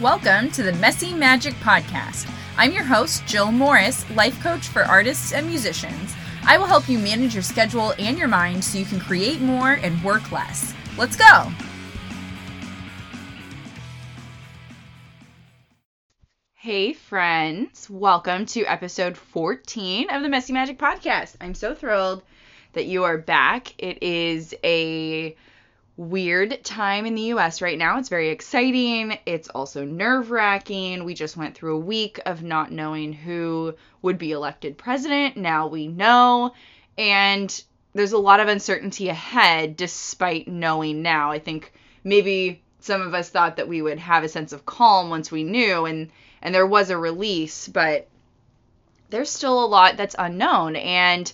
Welcome to the Messy Magic Podcast. I'm your host, Jill Morris, life coach for artists and musicians. I will help you manage your schedule and your mind so you can create more and work less. Let's go! Hey, friends. Welcome to episode 14 of the Messy Magic Podcast. I'm so thrilled that you are back. It is a weird time in the US right now. It's very exciting. It's also nerve wracking. We just went through a week of not knowing who would be elected president. Now we know. And there's a lot of uncertainty ahead despite knowing now. I think maybe some of us thought that we would have a sense of calm once we knew and and there was a release, but there's still a lot that's unknown and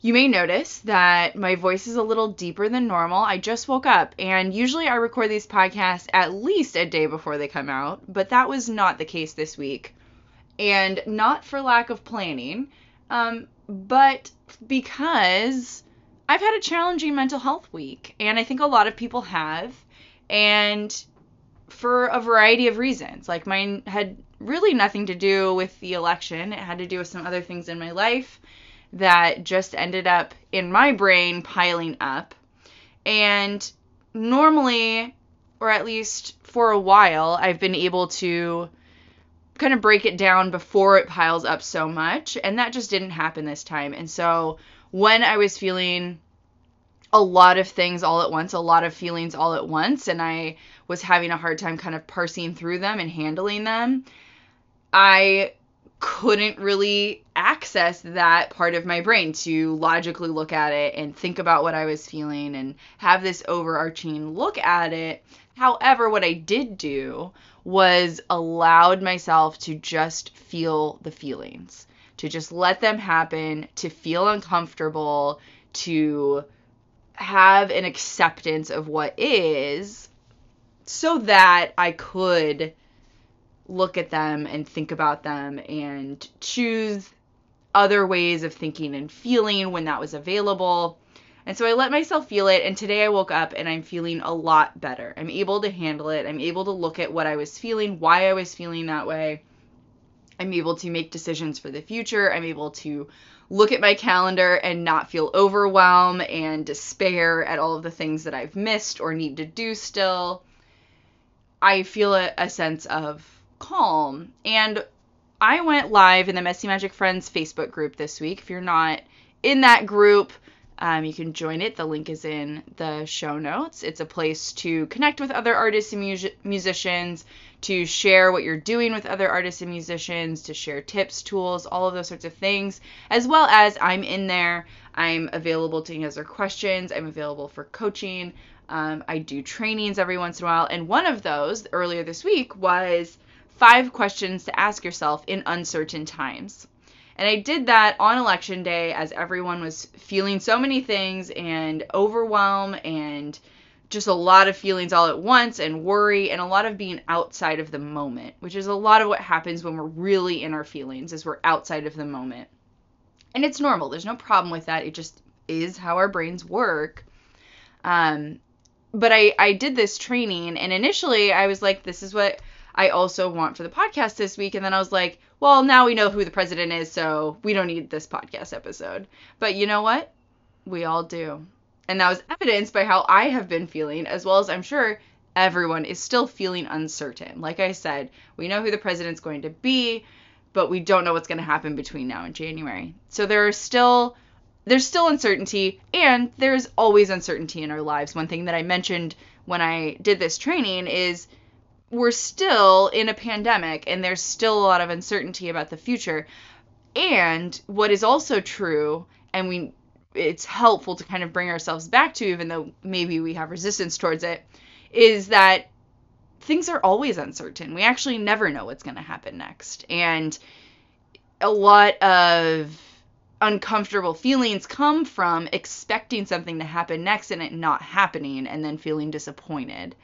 you may notice that my voice is a little deeper than normal. I just woke up, and usually I record these podcasts at least a day before they come out, but that was not the case this week. And not for lack of planning, um, but because I've had a challenging mental health week, and I think a lot of people have, and for a variety of reasons. Like mine had really nothing to do with the election, it had to do with some other things in my life that just ended up in my brain piling up. And normally, or at least for a while, I've been able to kind of break it down before it piles up so much. And that just didn't happen this time. And so when I was feeling a lot of things all at once, a lot of feelings all at once, and I was having a hard time kind of parsing through them and handling them, I couldn't really access that part of my brain to logically look at it and think about what I was feeling and have this overarching look at it. However, what I did do was allowed myself to just feel the feelings, to just let them happen, to feel uncomfortable, to have an acceptance of what is so that I could look at them and think about them and choose other ways of thinking and feeling when that was available. And so I let myself feel it. And today I woke up and I'm feeling a lot better. I'm able to handle it. I'm able to look at what I was feeling, why I was feeling that way. I'm able to make decisions for the future. I'm able to look at my calendar and not feel overwhelmed and despair at all of the things that I've missed or need to do still. I feel a, a sense of calm. And I went live in the Messy Magic Friends Facebook group this week. If you're not in that group, um, you can join it. The link is in the show notes. It's a place to connect with other artists and mu- musicians, to share what you're doing with other artists and musicians, to share tips, tools, all of those sorts of things, as well as I'm in there. I'm available to answer questions. I'm available for coaching. Um, I do trainings every once in a while. And one of those earlier this week was five questions to ask yourself in uncertain times. And I did that on election day as everyone was feeling so many things and overwhelm and just a lot of feelings all at once and worry and a lot of being outside of the moment, which is a lot of what happens when we're really in our feelings is we're outside of the moment. And it's normal. There's no problem with that. It just is how our brains work. Um, but I, I did this training and initially I was like, this is what I also want for the podcast this week. And then I was like, well, now we know who the president is, so we don't need this podcast episode. But you know what? We all do. And that was evidenced by how I have been feeling, as well as I'm sure everyone is still feeling uncertain. Like I said, we know who the president's going to be, but we don't know what's going to happen between now and January. So there are still there's still uncertainty and there's always uncertainty in our lives. One thing that I mentioned when I did this training is we're still in a pandemic and there's still a lot of uncertainty about the future. And what is also true, and we it's helpful to kind of bring ourselves back to, even though maybe we have resistance towards it, is that things are always uncertain. We actually never know what's going to happen next. And a lot of uncomfortable feelings come from expecting something to happen next and it not happening and then feeling disappointed.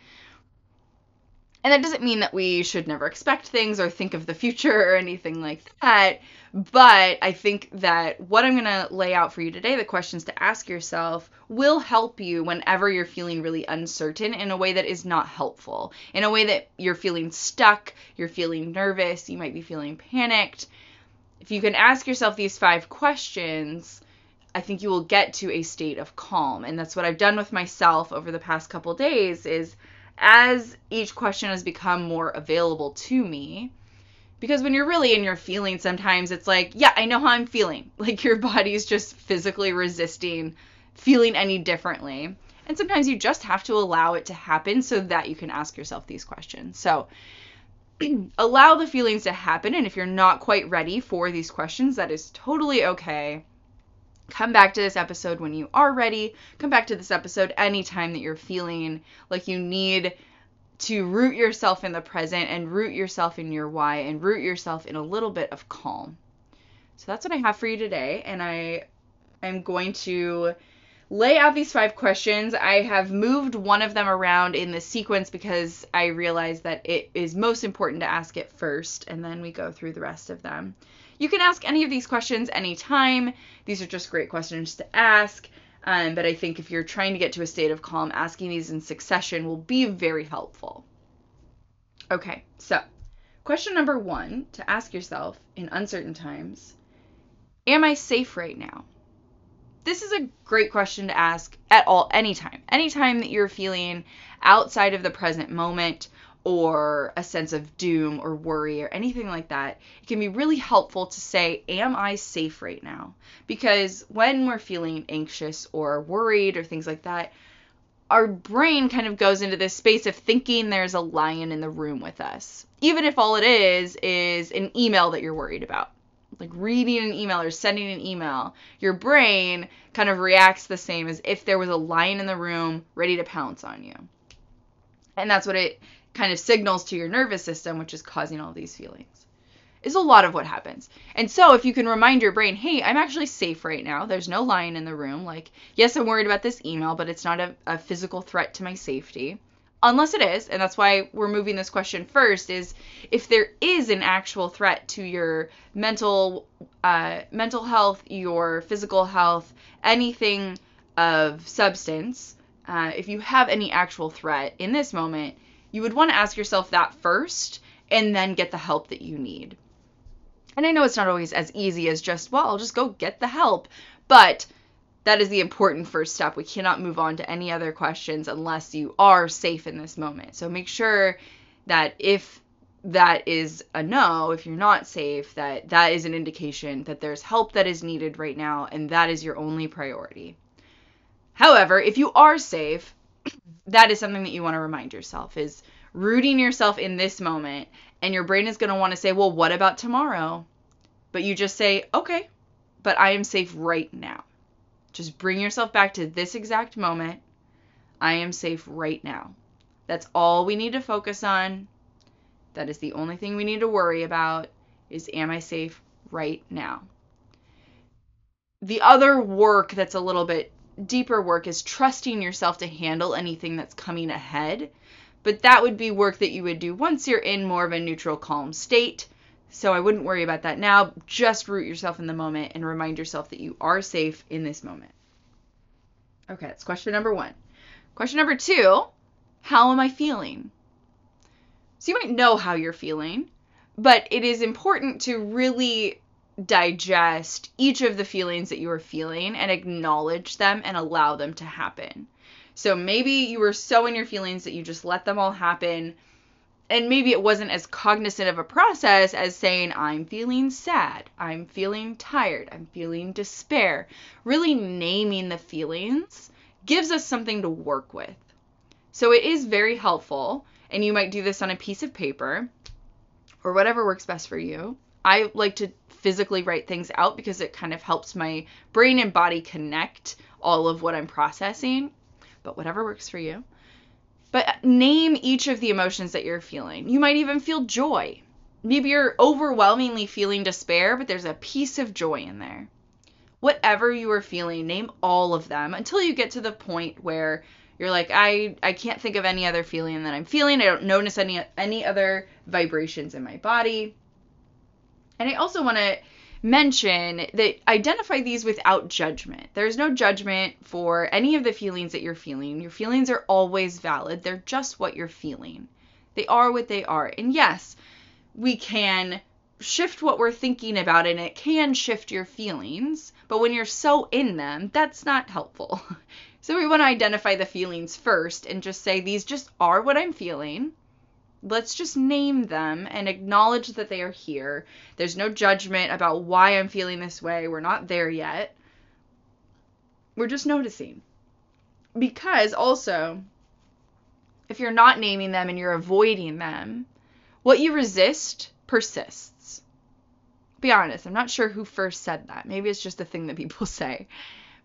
And that doesn't mean that we should never expect things or think of the future or anything like that. But I think that what I'm going to lay out for you today, the questions to ask yourself, will help you whenever you're feeling really uncertain in a way that is not helpful. In a way that you're feeling stuck, you're feeling nervous, you might be feeling panicked. If you can ask yourself these five questions, I think you will get to a state of calm. And that's what I've done with myself over the past couple days is as each question has become more available to me, because when you're really in your feelings sometimes it's like yeah i know how i'm feeling. Like your body's just physically resisting feeling any differently. And sometimes you just have to allow it to happen so that you can ask yourself these questions. So allow the feelings to happen and if you're not quite ready for these questions that is totally okay come back to this episode when you are ready come back to this episode anytime that you're feeling like you need to root yourself in the present and root yourself in your why and root yourself in a little bit of calm. So that's what I have for you today. And I am going to lay out these five questions. I have moved one of them around in the sequence because I realized that it is most important to ask it first and then we go through the rest of them. You can ask any of these questions anytime. These are just great questions to ask. Um, but I think if you're trying to get to a state of calm, asking these in succession will be very helpful. Okay, so question number one to ask yourself in uncertain times Am I safe right now? This is a great question to ask at all, anytime. Anytime that you're feeling outside of the present moment or a sense of doom or worry or anything like that, it can be really helpful to say, Am I safe right now? Because when we're feeling anxious or worried or things like that, our brain kind of goes into this space of thinking there's a lion in the room with us. Even if all it is is an email that you're worried about. Like reading an email or sending an email, your brain kind of reacts the same as if there was a lion in the room ready to pounce on you. And that's what it kind of signals to your nervous system, which is causing all these feelings. Is a lot of what happens. And so, if you can remind your brain, hey, I'm actually safe right now. There's no lion in the room. Like, yes, I'm worried about this email, but it's not a, a physical threat to my safety. Unless it is, and that's why we're moving this question first, is if there is an actual threat to your mental uh, mental health, your physical health, anything of substance, uh, if you have any actual threat in this moment, you would want to ask yourself that first and then get the help that you need. And I know it's not always as easy as just, well, I'll just go get the help, but that is the important first step. We cannot move on to any other questions unless you are safe in this moment. So make sure that if that is a no, if you're not safe, that that is an indication that there's help that is needed right now and that is your only priority. However, if you are safe, that is something that you want to remind yourself is rooting yourself in this moment and your brain is going to want to say, "Well, what about tomorrow?" But you just say, "Okay, but I am safe right now." Just bring yourself back to this exact moment. I am safe right now. That's all we need to focus on. That is the only thing we need to worry about is am I safe right now? The other work that's a little bit deeper work is trusting yourself to handle anything that's coming ahead. But that would be work that you would do once you're in more of a neutral, calm state. So I wouldn't worry about that now. Just root yourself in the moment and remind yourself that you are safe in this moment. Okay, that's question number one. Question number two How am I feeling? So you might know how you're feeling, but it is important to really digest each of the feelings that you are feeling and acknowledge them and allow them to happen. So maybe you were so in your feelings that you just let them all happen. And maybe it wasn't as cognizant of a process as saying, I'm feeling sad, I'm feeling tired, I'm feeling despair. Really naming the feelings gives us something to work with. So it is very helpful, and you might do this on a piece of paper or whatever works best for you. I like to physically write things out because it kind of helps my brain and body connect all of what I'm processing. But whatever works for you. But name each of the emotions that you're feeling. You might even feel joy. Maybe you're overwhelmingly feeling despair, but there's a piece of joy in there. Whatever you are feeling, name all of them until you get to the point where You're like, I I can't think of any other feeling that I'm feeling. I don't notice any any other vibrations in my body. And I also want to mention that identify these without judgment. There's no judgment for any of the feelings that you're feeling. Your feelings are always valid. They're just what you're feeling. They are what they are. And yes, we can shift what we're thinking about and it can shift your feelings, but when you're so in them, that's not helpful. So we want to identify the feelings first and just say these just are what I'm feeling let's just name them and acknowledge that they are here. There's no judgment about why I'm feeling this way. We're not there yet. We're just noticing. Because also, if you're not naming them and you're avoiding them, what you resist persists. Be honest, I'm not sure who first said that. Maybe it's just a thing that people say.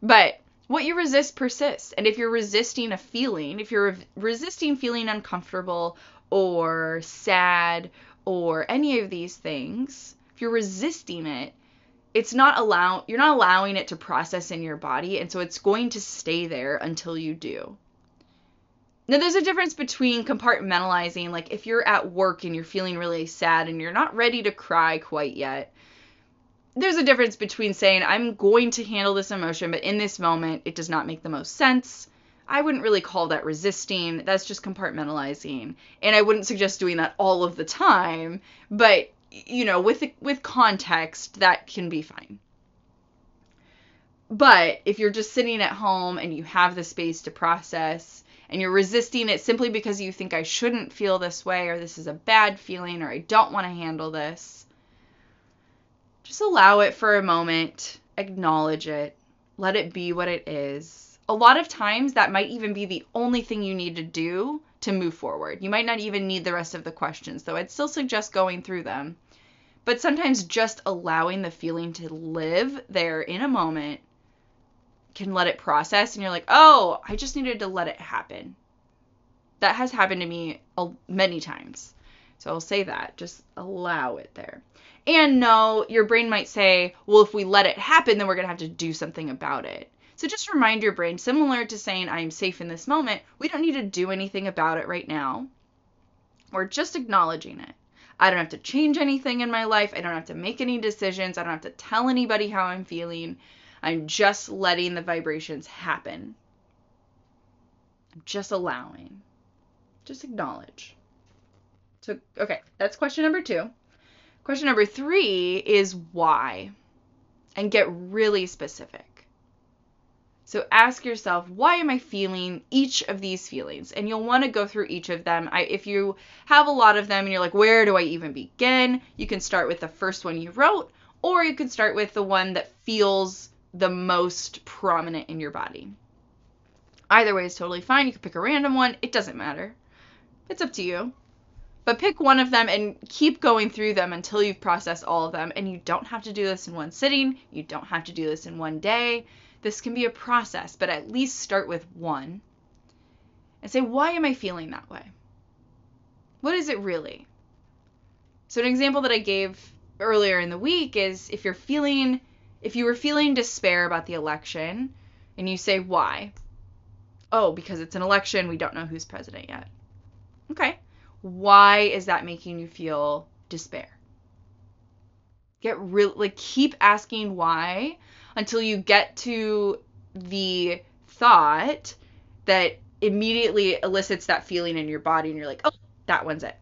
But what you resist persists. And if you're resisting a feeling, if you're resisting feeling uncomfortable or sad or any of these things, if you're resisting it, it's not allow you're not allowing it to process in your body and so it's going to stay there until you do. Now there's a difference between compartmentalizing like if you're at work and you're feeling really sad and you're not ready to cry quite yet. There's a difference between saying I'm going to handle this emotion but in this moment it does not make the most sense I wouldn't really call that resisting. That's just compartmentalizing. And I wouldn't suggest doing that all of the time, but you know, with with context that can be fine. But if you're just sitting at home and you have the space to process and you're resisting it simply because you think I shouldn't feel this way or this is a bad feeling or I don't want to handle this, just allow it for a moment, acknowledge it, let it be what it is a lot of times that might even be the only thing you need to do to move forward. You might not even need the rest of the questions, though I'd still suggest going through them. But sometimes just allowing the feeling to live there in a moment can let it process, and you're like, oh, I just needed to let it happen. That has happened to me many times. So I'll say that. Just allow it there. And no, your brain might say, well, if we let it happen, then we're going to have to do something about it. So just remind your brain, similar to saying, I am safe in this moment, we don't need to do anything about it right now. We're just acknowledging it. I don't have to change anything in my life. I don't have to make any decisions. I don't have to tell anybody how I'm feeling. I'm just letting the vibrations happen. I'm just allowing. Just acknowledge. So, okay, that's question number two. Question number three is why? And get really specific. So ask yourself, why am I feeling each of these feelings? And you'll want to go through each of them. I, if you have a lot of them and you're like, where do I even begin? You can start with the first one you wrote, or you can start with the one that feels the most prominent in your body. Either way is totally fine. You can pick a random one, it doesn't matter. It's up to you. But pick one of them and keep going through them until you've processed all of them. And you don't have to do this in one sitting, you don't have to do this in one day this can be a process, but at least start with one and say, why am I feeling that way? What is it really? So, an example that I gave earlier in the week is if you're feeling, if you were feeling despair about the election and you say, why? Oh, because it's an election, we don't know who's president yet. Okay. Why is that making you feel despair? Get real, like, keep asking why until you get to the thought that immediately elicits that feeling in your body and you're like, "Oh, that one's it."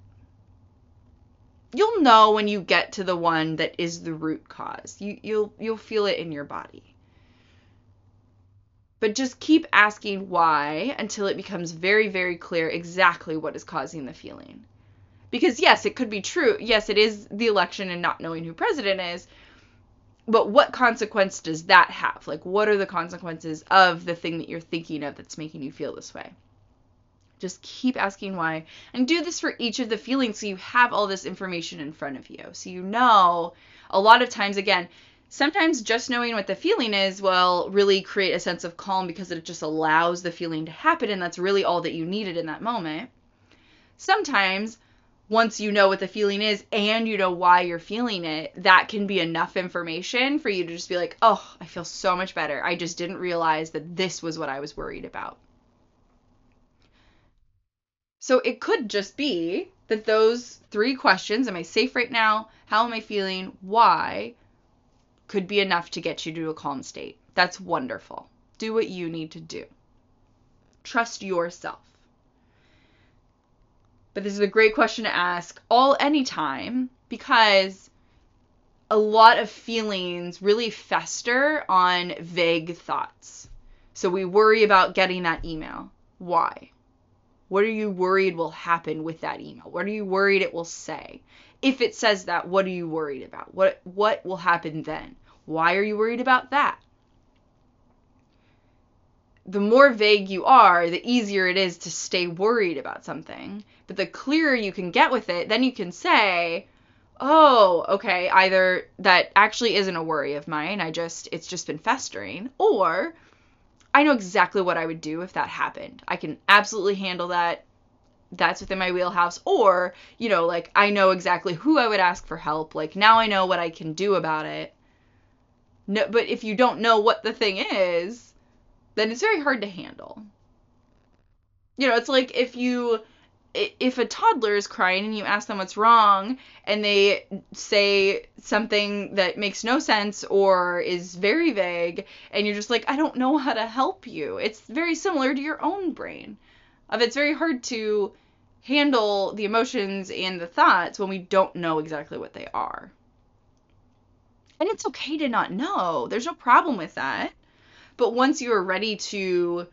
You'll know when you get to the one that is the root cause. You you'll you'll feel it in your body. But just keep asking why until it becomes very very clear exactly what is causing the feeling. Because yes, it could be true. Yes, it is the election and not knowing who president is, but what consequence does that have? Like, what are the consequences of the thing that you're thinking of that's making you feel this way? Just keep asking why. And do this for each of the feelings so you have all this information in front of you. So you know, a lot of times, again, sometimes just knowing what the feeling is will really create a sense of calm because it just allows the feeling to happen, and that's really all that you needed in that moment. Sometimes once you know what the feeling is and you know why you're feeling it, that can be enough information for you to just be like, oh, I feel so much better. I just didn't realize that this was what I was worried about. So it could just be that those three questions am I safe right now? How am I feeling? Why? could be enough to get you to a calm state. That's wonderful. Do what you need to do. Trust yourself. But this is a great question to ask all anytime because a lot of feelings really fester on vague thoughts. So we worry about getting that email. Why? What are you worried will happen with that email? What are you worried it will say? If it says that, what are you worried about? What what will happen then? Why are you worried about that? The more vague you are, the easier it is to stay worried about something. But the clearer you can get with it, then you can say, "Oh, okay, either that actually isn't a worry of mine. I just it's just been festering." Or I know exactly what I would do if that happened. I can absolutely handle that. That's within my wheelhouse. Or, you know, like I know exactly who I would ask for help. Like now I know what I can do about it. No, but if you don't know what the thing is, then it's very hard to handle. You know, it's like if you if a toddler is crying and you ask them what's wrong and they say something that makes no sense or is very vague and you're just like I don't know how to help you. It's very similar to your own brain. Of it's very hard to handle the emotions and the thoughts when we don't know exactly what they are. And it's okay to not know. There's no problem with that. But once you are ready to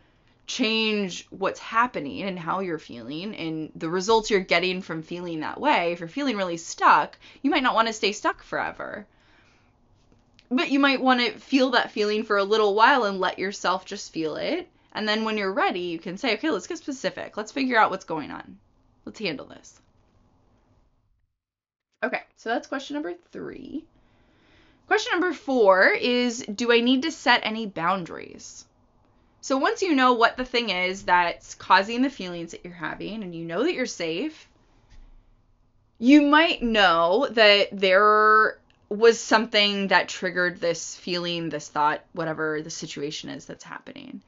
change what's happening and how you're feeling and the results you're getting from feeling that way, if you're feeling really stuck, you might not want to stay stuck forever. But you might want to feel that feeling for a little while and let yourself just feel it. And then when you're ready, you can say, okay, let's get specific. Let's figure out what's going on. Let's handle this. Okay, so that's question number three. Question number four is Do I need to set any boundaries? So once you know what the thing is that's causing the feelings that you're having and you know that you're safe, you might know that there was something that triggered this feeling, this thought, whatever the situation is that's happening.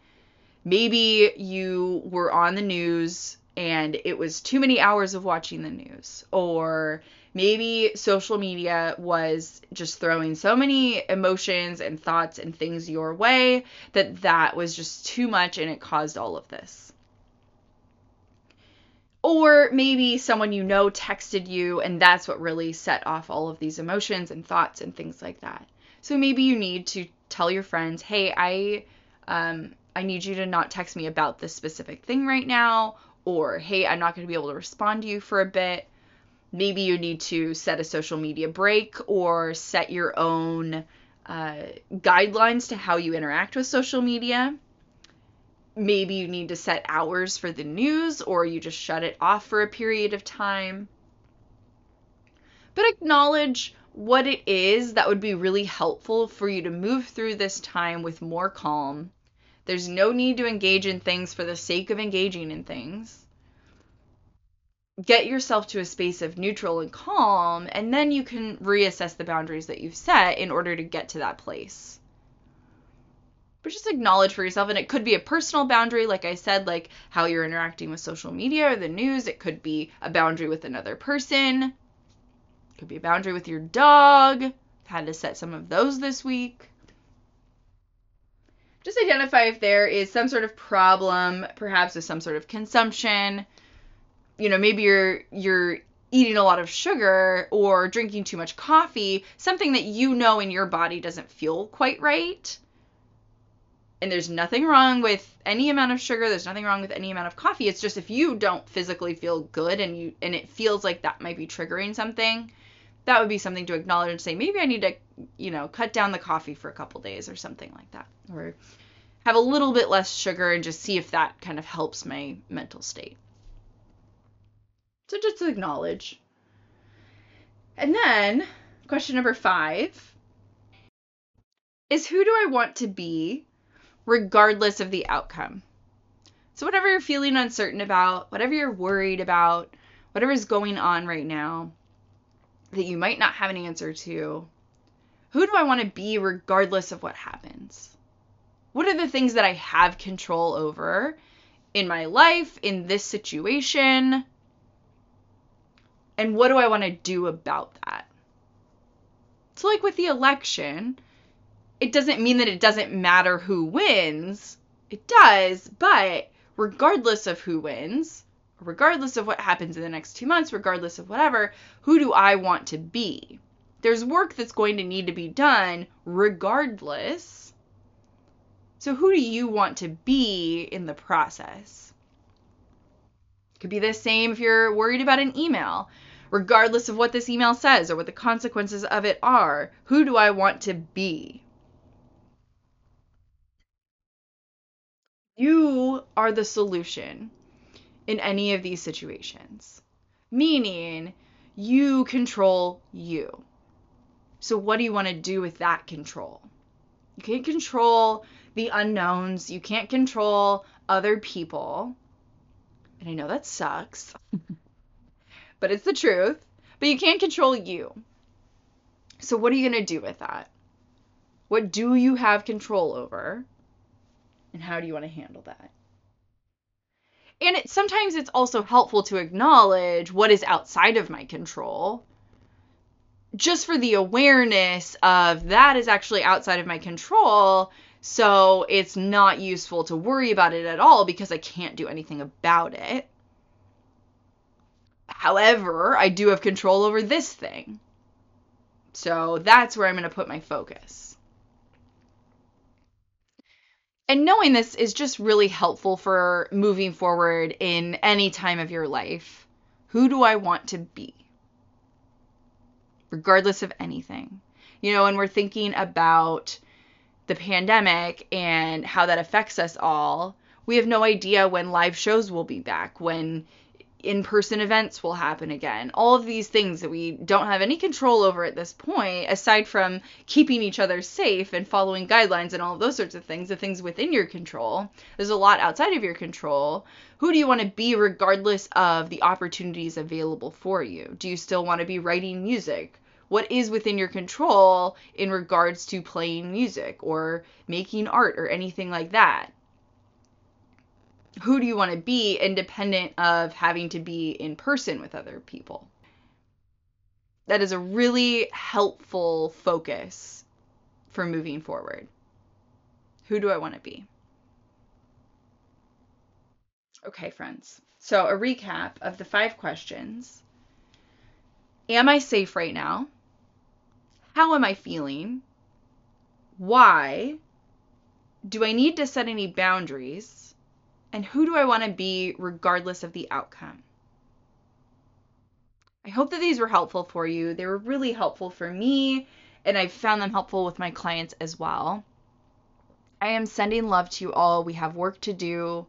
Maybe you were on the news and it was too many hours of watching the news, or maybe social media was just throwing so many emotions and thoughts and things your way that that was just too much and it caused all of this. Or maybe someone you know texted you and that's what really set off all of these emotions and thoughts and things like that. So maybe you need to tell your friends, "Hey, I um I need you to not text me about this specific thing right now." Or, "Hey, I'm not going to be able to respond to you for a bit." Maybe you need to set a social media break or set your own uh, guidelines to how you interact with social media. Maybe you need to set hours for the news or you just shut it off for a period of time. But acknowledge what it is that would be really helpful for you to move through this time with more calm. There's no need to engage in things for the sake of engaging in things get yourself to a space of neutral and calm, and then you can reassess the boundaries that you've set in order to get to that place. But just acknowledge for yourself, and it could be a personal boundary, like I said, like how you're interacting with social media or the news. It could be a boundary with another person. It could be a boundary with your dog. I've had to set some of those this week. Just identify if there is some sort of problem, perhaps with some sort of consumption, you know, maybe you're you're eating a lot of sugar or drinking too much coffee, something that you know in your body doesn't feel quite right. And there's nothing wrong with any amount of sugar, there's nothing wrong with any amount of coffee. It's just if you don't physically feel good and you and it feels like that might be triggering something, that would be something to acknowledge and say maybe I need to, you know, cut down the coffee for a couple days or something like that. Or have a little bit less sugar and just see if that kind of helps my mental state. So just acknowledge. And then, question number five is who do I want to be regardless of the outcome? So, whatever you're feeling uncertain about, whatever you're worried about, whatever is going on right now that you might not have an answer to, who do I want to be regardless of what happens? What are the things that I have control over in my life, in this situation? And what do I want to do about that? So, like with the election, it doesn't mean that it doesn't matter who wins. It does, but regardless of who wins, regardless of what happens in the next two months, regardless of whatever, who do I want to be? There's work that's going to need to be done regardless. So, who do you want to be in the process? It could be the same if you're worried about an email. Regardless of what this email says or what the consequences of it are, who do I want to be? You are the solution in any of these situations, meaning you control you. So, what do you want to do with that control? You can't control the unknowns, you can't control other people. And I know that sucks, but it's the truth. But you can't control you. So, what are you going to do with that? What do you have control over? And how do you want to handle that? And it, sometimes it's also helpful to acknowledge what is outside of my control just for the awareness of that is actually outside of my control. So it's not useful to worry about it at all because I can't do anything about it. However, I do have control over this thing. So that's where I'm going to put my focus. And knowing this is just really helpful for moving forward in any time of your life. Who do I want to be? Regardless of anything. You know, and we're thinking about the pandemic and how that affects us all. We have no idea when live shows will be back, when in person events will happen again. All of these things that we don't have any control over at this point, aside from keeping each other safe and following guidelines and all of those sorts of things, the things within your control. There's a lot outside of your control. Who do you want to be regardless of the opportunities available for you? Do you still want to be writing music? What is within your control in regards to playing music or making art or anything like that? who do you want to be independent of having to be in person with other people? That is a really helpful focus for moving forward. Who do I want to be? Okay, friends. So, a recap of the five questions Am I safe right now? How am I feeling? Why? Do I need to set any boundaries? and who do I want to be regardless of the outcome? I hope that these were helpful for you. They were really helpful for me, and I've found them helpful with my clients as well. I am sending love to you all. We have work to do,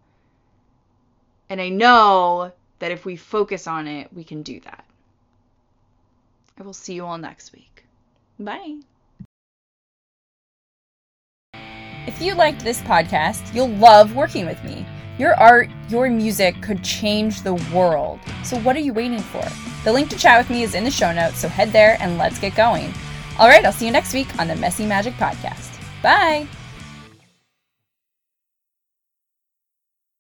and I know that if we focus on it, we can do that. I will see you all next week. Bye. If you liked this podcast, you'll love working with me. Your art, your music could change the world. So what are you waiting for? The link to chat with me is in the show notes, so head there and let's get going. All right, I'll see you next week on the Messy Magic Podcast. Bye.